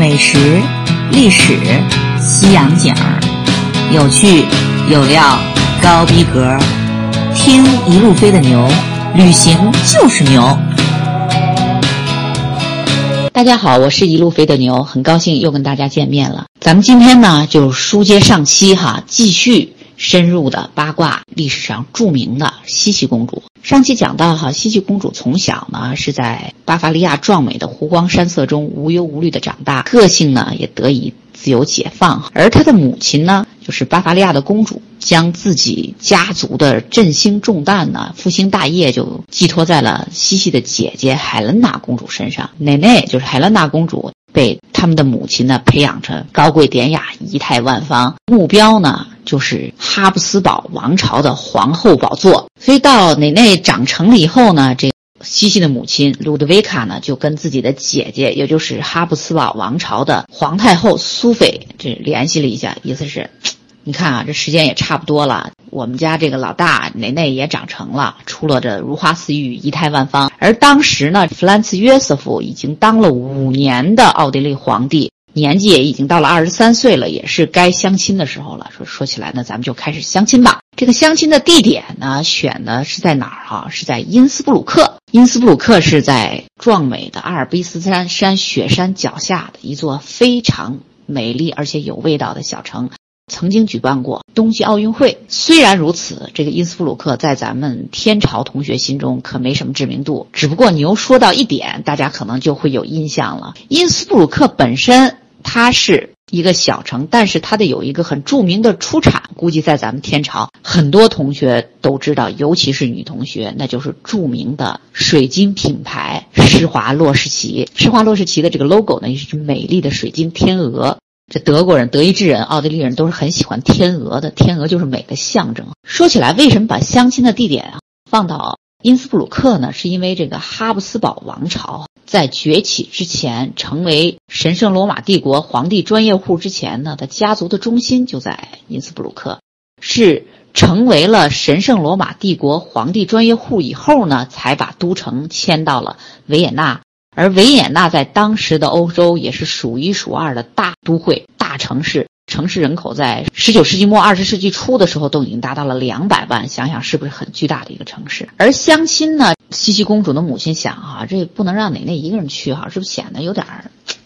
美食、历史、西洋景儿，有趣有料，高逼格，听一路飞的牛，旅行就是牛。大家好，我是一路飞的牛，很高兴又跟大家见面了。咱们今天呢，就书接上期哈，继续深入的八卦历史上著名的茜茜公主。上期讲到哈，茜茜公主从小呢是在巴伐利亚壮美的湖光山色中无忧无虑的长大，个性呢也得以自由解放。而她的母亲呢，就是巴伐利亚的公主，将自己家族的振兴重担呢，复兴大业就寄托在了茜茜的姐姐海伦娜公主身上。奶奶就是海伦娜公主。被他们的母亲呢培养成高贵典雅、仪态万方，目标呢就是哈布斯堡王朝的皇后宝座。所以到奶奶长成了以后呢，这西西的母亲鲁德维卡呢就跟自己的姐姐，也就是哈布斯堡王朝的皇太后苏菲这联系了一下，意思是。你看啊，这时间也差不多了。我们家这个老大奶奶也长成了，出落着如花似玉，仪态万方。而当时呢，弗兰茨约瑟夫已经当了五年的奥地利皇帝，年纪也已经到了二十三岁了，也是该相亲的时候了。说说起来呢，咱们就开始相亲吧。这个相亲的地点呢，选的是在哪儿哈？是在因斯布鲁克。因斯布鲁克是在壮美的阿尔卑斯山山雪山脚下的一座非常美丽而且有味道的小城。曾经举办过冬季奥运会。虽然如此，这个因斯布鲁克在咱们天朝同学心中可没什么知名度。只不过你又说到一点，大家可能就会有印象了。因斯布鲁克本身它是一个小城，但是它的有一个很著名的出产，估计在咱们天朝很多同学都知道，尤其是女同学，那就是著名的水晶品牌施华洛世奇。施华洛世奇的这个 logo 呢，也是美丽的水晶天鹅。这德国人、德意志人、奥地利人都是很喜欢天鹅的，天鹅就是美的象征。说起来，为什么把相亲的地点啊放到因斯布鲁克呢？是因为这个哈布斯堡王朝在崛起之前，成为神圣罗马帝国皇帝专业户之前呢，他家族的中心就在因斯布鲁克，是成为了神圣罗马帝国皇帝专业户以后呢，才把都城迁到了维也纳。而维也纳在当时的欧洲也是数一数二的大都会、大城市，城市人口在十九世纪末、二十世纪初的时候都已经达到了两百万，想想是不是很巨大的一个城市？而相亲呢，茜茜公主的母亲想哈，这不能让奶奶一个人去哈，是不是显得有点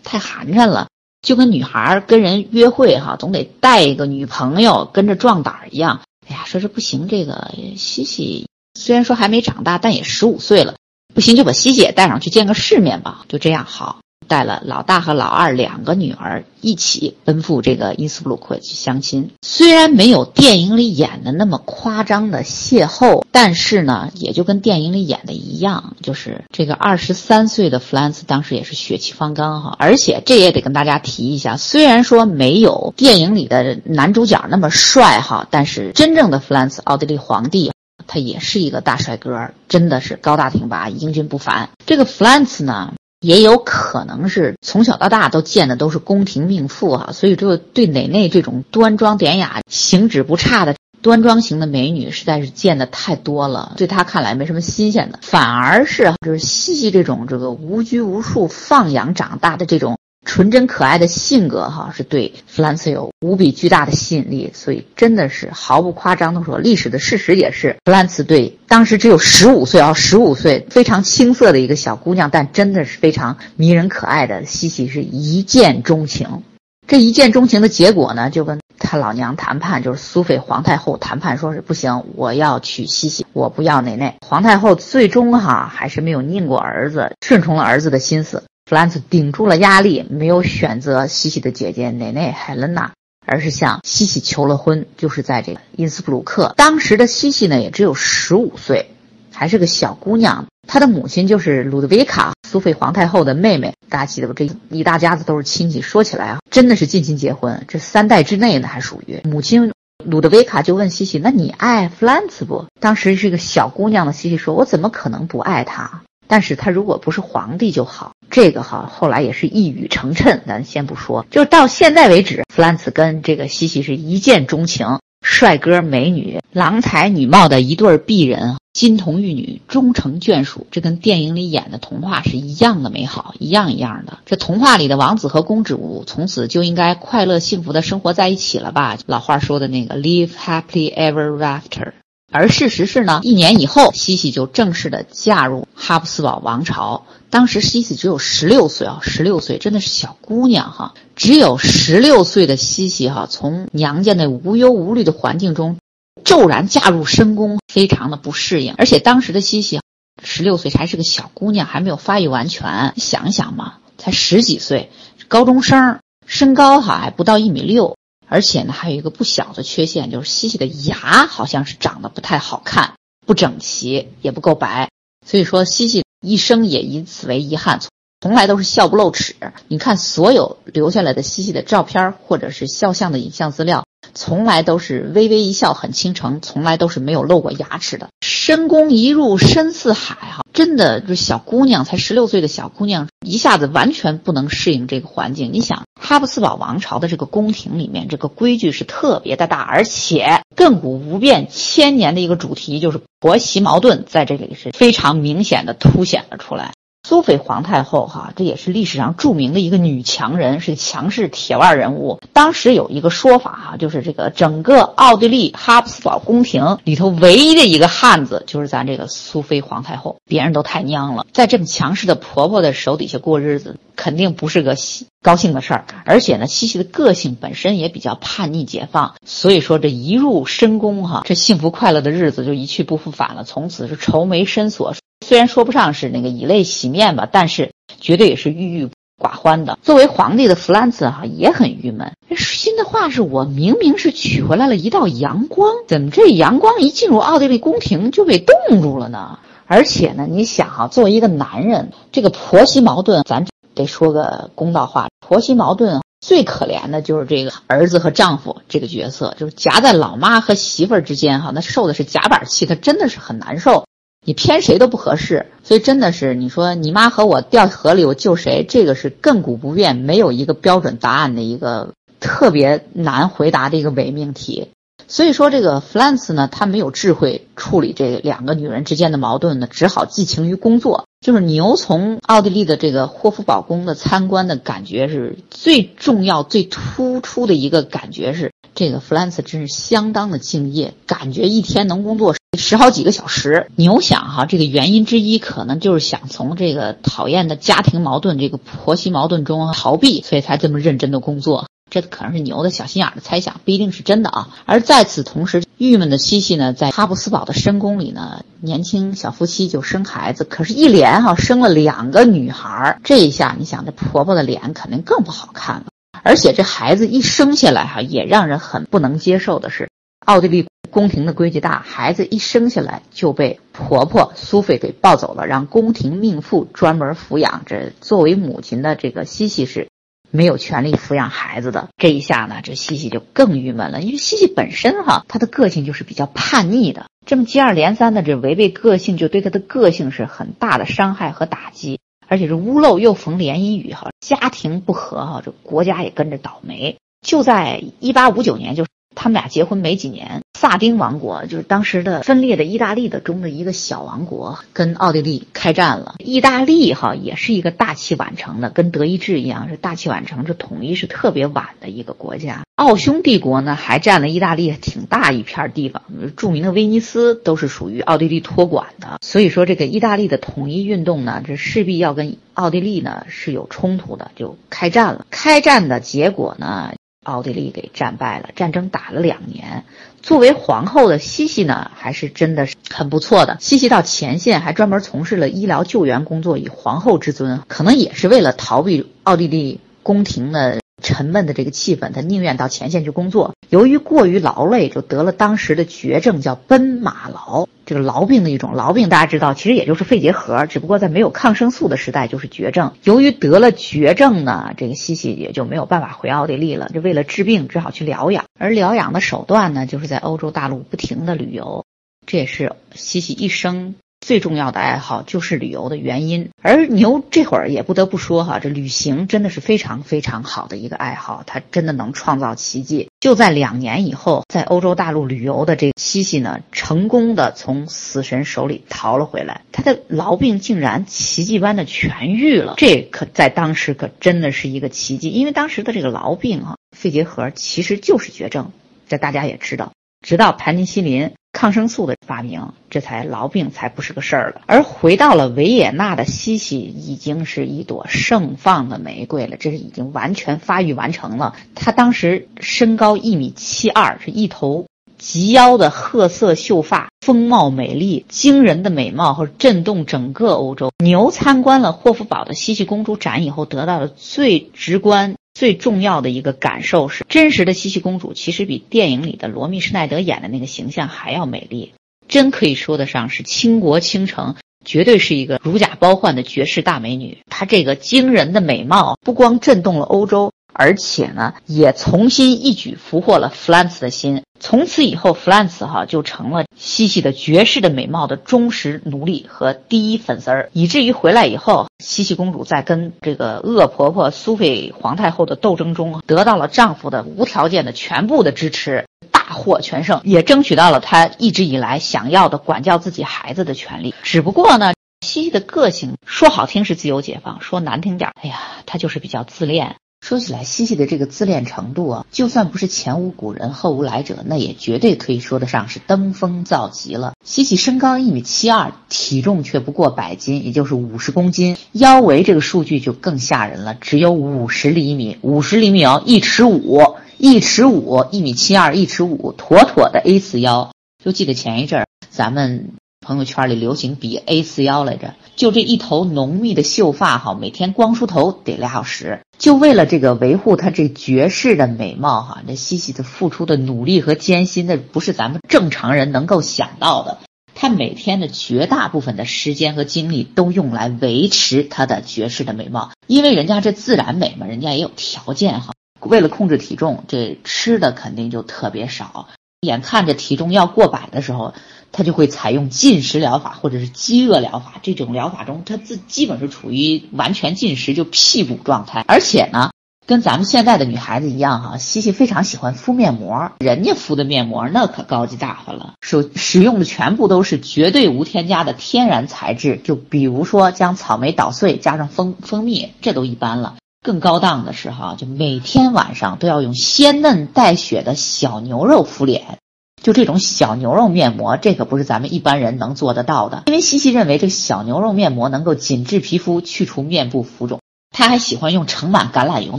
太寒碜了？就跟女孩跟人约会哈，总得带一个女朋友跟着壮胆一样。哎呀，说是不行，这个茜茜虽然说还没长大，但也十五岁了。不行，就把西姐带上去见个世面吧。就这样，好，带了老大和老二两个女儿一起奔赴这个因斯布鲁克去相亲。虽然没有电影里演的那么夸张的邂逅，但是呢，也就跟电影里演的一样，就是这个二十三岁的弗兰茨当时也是血气方刚哈。而且这也得跟大家提一下，虽然说没有电影里的男主角那么帅哈，但是真正的弗兰茨奥地利皇帝。他也是一个大帅哥，真的是高大挺拔、英俊不凡。这个弗兰茨呢，也有可能是从小到大都见的都是宫廷命妇哈，所以就对哪内这种端庄典雅、形止不差的端庄型的美女，实在是见的太多了，对他看来没什么新鲜的，反而是就是西西这种这个无拘无束放养长大的这种。纯真可爱的性格，哈，是对弗兰茨有无比巨大的吸引力，所以真的是毫不夸张的说，历史的事实也是，弗兰茨对当时只有十五岁啊，十五岁非常青涩的一个小姑娘，但真的是非常迷人可爱的西西是一见钟情。这一见钟情的结果呢，就跟他老娘谈判，就是苏菲皇太后谈判，说是不行，我要娶西西，我不要奶奶。皇太后最终哈还是没有拧过儿子，顺从了儿子的心思。弗兰茨顶住了压力，没有选择西西的姐姐奶奶海伦娜，而是向西西求了婚。就是在这个因斯布鲁克，当时的西西呢也只有十五岁，还是个小姑娘。她的母亲就是鲁德维卡，苏菲皇太后的妹妹。大家记得不？这一大家子都是亲戚。说起来啊，真的是近亲结婚。这三代之内呢，还属于母亲鲁德维卡就问西西：“那你爱弗兰茨不？”当时是一个小姑娘的西西说：“我怎么可能不爱他？”但是他如果不是皇帝就好，这个哈后来也是一语成谶，咱先不说，就到现在为止，弗兰茨跟这个西西是一见钟情，帅哥美女、郎才女貌的一对璧人，金童玉女终成眷属，这跟电影里演的童话是一样的美好，一样一样的。这童话里的王子和公主从此就应该快乐幸福的生活在一起了吧？老话说的那个 “live happily ever after”。而事实是呢，一年以后，西西就正式的嫁入哈布斯堡王朝。当时西西只有十六岁啊，十六岁真的是小姑娘哈。只有十六岁的西西哈，从娘家那无忧无虑的环境中，骤然嫁入深宫，非常的不适应。而且当时的西西，十六岁还是个小姑娘，还没有发育完全。想想嘛，才十几岁，高中生，身高哈还不到一米六。而且呢，还有一个不小的缺陷，就是西西的牙好像是长得不太好看，不整齐，也不够白。所以说，西西一生也以此为遗憾，从来都是笑不露齿。你看，所有留下来的西西的照片或者是肖像的影像资料。从来都是微微一笑很倾城，从来都是没有露过牙齿的。深宫一入深似海，哈，真的这小姑娘才十六岁的小姑娘，一下子完全不能适应这个环境。你想，哈布斯堡王朝的这个宫廷里面，这个规矩是特别的大，而且亘古不变、千年的一个主题就是婆媳矛盾，在这里是非常明显的凸显了出来。苏菲皇太后，哈，这也是历史上著名的一个女强人，是强势铁腕人物。当时有一个说法，哈，就是这个整个奥地利哈布斯堡宫廷里头唯一的一个汉子，就是咱这个苏菲皇太后，别人都太娘了，在这么强势的婆婆的手底下过日子，肯定不是个喜高兴的事儿。而且呢，西西的个性本身也比较叛逆解放，所以说这一入深宫，哈，这幸福快乐的日子就一去不复返了，从此是愁眉深锁。虽然说不上是那个以泪洗面吧，但是绝对也是郁郁寡欢的。作为皇帝的弗兰茨哈也很郁闷。新的话是我明明是娶回来了一道阳光，怎么这阳光一进入奥地利宫廷就被冻住了呢？而且呢，你想哈，作为一个男人，这个婆媳矛盾，咱得说个公道话，婆媳矛盾最可怜的就是这个儿子和丈夫这个角色，就是夹在老妈和媳妇儿之间哈，那受的是夹板气，他真的是很难受。你偏谁都不合适，所以真的是你说你妈和我掉河里，我救谁？这个是亘古不变，没有一个标准答案的一个特别难回答的一个伪命题。所以说这个弗兰茨呢，他没有智慧处理这两个女人之间的矛盾呢，只好寄情于工作。就是牛从奥地利的这个霍夫堡宫的参观的感觉是最重要、最突出的一个感觉是。这个弗兰茨真是相当的敬业，感觉一天能工作十好几个小时。牛想哈，这个原因之一可能就是想从这个讨厌的家庭矛盾、这个婆媳矛盾中逃避，所以才这么认真的工作。这可能是牛的小心眼的猜想，不一定是真的啊。而在此同时，郁闷的西西呢，在哈布斯堡的深宫里呢，年轻小夫妻就生孩子，可是，一连哈生了两个女孩，这一下你想，这婆婆的脸肯定更不好看了。而且这孩子一生下来哈，也让人很不能接受的是，奥地利宫廷的规矩大，孩子一生下来就被婆婆苏菲给抱走了，让宫廷命妇专门抚养。这作为母亲的这个西西是没有权利抚养孩子的。这一下呢，这西西就更郁闷了，因为西西本身哈，她的个性就是比较叛逆的，这么接二连三的这违背个性，就对她的个性是很大的伤害和打击。而且是屋漏又逢连阴雨哈，家庭不和哈，这国家也跟着倒霉。就在一八五九年，就他们俩结婚没几年。萨丁王国就是当时的分裂的意大利的中的一个小王国，跟奥地利开战了。意大利哈也是一个大器晚成的，跟德意志一样是大器晚成，这统一是特别晚的一个国家。奥匈帝国呢还占了意大利挺大一片地方，著名的威尼斯都是属于奥地利托管的。所以说这个意大利的统一运动呢，这势必要跟奥地利呢是有冲突的，就开战了。开战的结果呢？奥地利给战败了，战争打了两年。作为皇后的西西呢，还是真的是很不错的。西西到前线还专门从事了医疗救援工作，以皇后之尊，可能也是为了逃避奥地利宫廷的。沉闷的这个气氛，她宁愿到前线去工作。由于过于劳累，就得了当时的绝症，叫奔马痨。这个痨病的一种痨病，大家知道，其实也就是肺结核，只不过在没有抗生素的时代就是绝症。由于得了绝症呢，这个西西也就没有办法回奥地利了。就为了治病，只好去疗养。而疗养的手段呢，就是在欧洲大陆不停的旅游。这也是西西一生。最重要的爱好就是旅游的原因，而牛这会儿也不得不说哈，这旅行真的是非常非常好的一个爱好，它真的能创造奇迹。就在两年以后，在欧洲大陆旅游的这个西西呢，成功的从死神手里逃了回来，他的痨病竟然奇迹般的痊愈了，这可在当时可真的是一个奇迹，因为当时的这个痨病啊，肺结核其实就是绝症，这大家也知道，直到盘尼西林。抗生素的发明，这才痨病才不是个事儿了。而回到了维也纳的西西，已经是一朵盛放的玫瑰了，这是已经完全发育完成了。她当时身高一米七二，是一头及腰的褐色秀发，风貌美丽，惊人的美貌和震动整个欧洲。牛参观了霍夫堡的西西公主展以后，得到了最直观。最重要的一个感受是，真实的茜茜公主其实比电影里的罗密施耐德演的那个形象还要美丽，真可以说得上是倾国倾城，绝对是一个如假包换的绝世大美女。她这个惊人的美貌不光震动了欧洲。而且呢，也重新一举俘获了弗兰茨的心。从此以后，弗兰茨哈就成了西西的绝世的美貌的忠实奴隶和第一粉丝儿，以至于回来以后，西西公主在跟这个恶婆婆苏菲皇太后的斗争中，得到了丈夫的无条件的全部的支持，大获全胜，也争取到了她一直以来想要的管教自己孩子的权利。只不过呢，西西的个性说好听是自由解放，说难听点，哎呀，她就是比较自恋。说起来，西西的这个自恋程度啊，就算不是前无古人后无来者，那也绝对可以说得上是登峰造极了。西西身高一米七二，体重却不过百斤，也就是五十公斤，腰围这个数据就更吓人了，只有五十厘米，五十厘米哦，一尺五，一尺五，一米七二，一尺五，妥妥的 A 四腰。就记得前一阵儿咱们。朋友圈里流行比 A 四腰来着，就这一头浓密的秀发哈，每天光梳头得俩小时，就为了这个维护她这绝世的美貌哈，那西西的付出的努力和艰辛的不是咱们正常人能够想到的。她每天的绝大部分的时间和精力都用来维持她的绝世的美貌，因为人家这自然美嘛，人家也有条件哈。为了控制体重，这吃的肯定就特别少，眼看着体重要过百的时候。他就会采用禁食疗法或者是饥饿疗法，这种疗法中，他自基本是处于完全禁食就屁股状态。而且呢，跟咱们现在的女孩子一样哈，西西非常喜欢敷面膜，人家敷的面膜那可高级大发了，使使用的全部都是绝对无添加的天然材质，就比如说将草莓捣碎加上蜂蜂蜜，这都一般了。更高档的是哈，就每天晚上都要用鲜嫩带血的小牛肉敷脸。就这种小牛肉面膜，这可不是咱们一般人能做得到的。因为西西认为这小牛肉面膜能够紧致皮肤，去除面部浮肿。他还喜欢用盛满橄榄油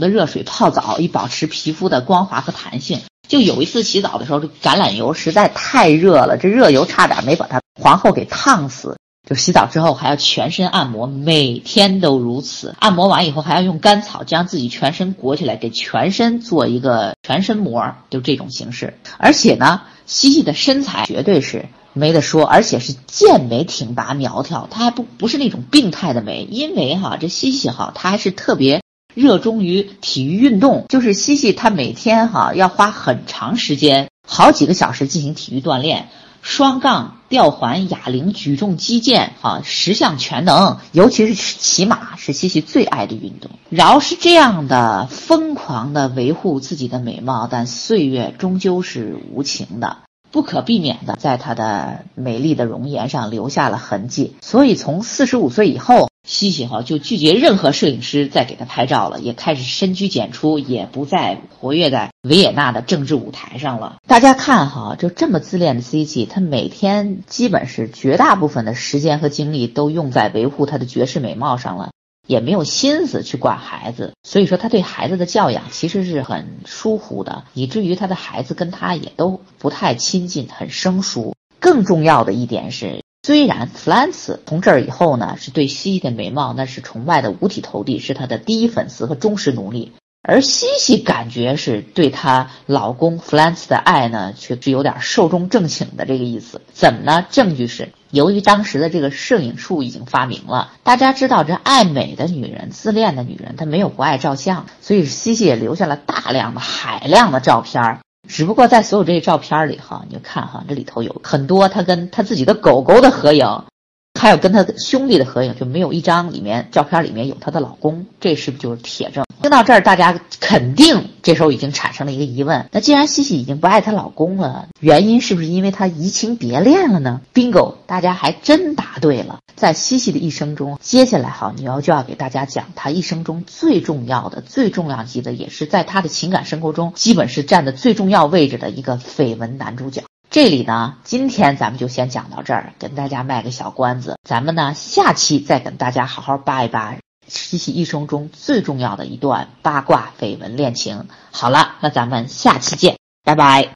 的热水泡澡，以保持皮肤的光滑和弹性。就有一次洗澡的时候，这橄榄油实在太热了，这热油差点没把他皇后给烫死。就洗澡之后还要全身按摩，每天都如此。按摩完以后还要用干草将自己全身裹起来，给全身做一个全身膜，就这种形式。而且呢，西西的身材绝对是没得说，而且是健美挺拔苗条，她还不不是那种病态的美。因为哈，这西西哈，她还是特别热衷于体育运动，就是西西她每天哈要花很长时间，好几个小时进行体育锻炼。双杠、吊环、哑铃、举重、击剑，哈，十项全能，尤其是骑马是西西最爱的运动。饶是这样的疯狂的维护自己的美貌，但岁月终究是无情的，不可避免的在她的美丽的容颜上留下了痕迹。所以从四十五岁以后。西西哈就拒绝任何摄影师再给他拍照了，也开始深居简出，也不再活跃在维也纳的政治舞台上了。大家看哈，就这么自恋的西西，他每天基本是绝大部分的时间和精力都用在维护他的绝世美貌上了，也没有心思去管孩子。所以说，他对孩子的教养其实是很疏忽的，以至于他的孩子跟他也都不太亲近，很生疏。更重要的一点是。虽然弗兰茨从这儿以后呢，是对西西的美貌那是崇拜的五体投地，是她的第一粉丝和忠实奴隶，而西西感觉是对她老公弗兰茨的爱呢，却是有点寿终正寝的这个意思。怎么呢？证据是，由于当时的这个摄影术已经发明了，大家知道这爱美的女人、自恋的女人，她没有不爱照相，所以西西也留下了大量的、海量的照片儿。只不过在所有这些照片里哈，你就看哈，这里头有很多他跟他自己的狗狗的合影，还有跟他兄弟的合影，就没有一张里面照片里面有她的老公，这是不是就是铁证？听到这儿，大家肯定这时候已经产生了一个疑问：那既然西西已经不爱她老公了，原因是不是因为她移情别恋了呢？Bingo，大家还真答对了。在西西的一生中，接下来好牛就要给大家讲她一生中最重要的、最重要级的，也是在她的情感生活中基本是占的最重要位置的一个绯闻男主角。这里呢，今天咱们就先讲到这儿，跟大家卖个小关子。咱们呢，下期再跟大家好好扒一扒。西西一生中最重要的一段八卦绯闻恋情。好了，那咱们下期见，拜拜。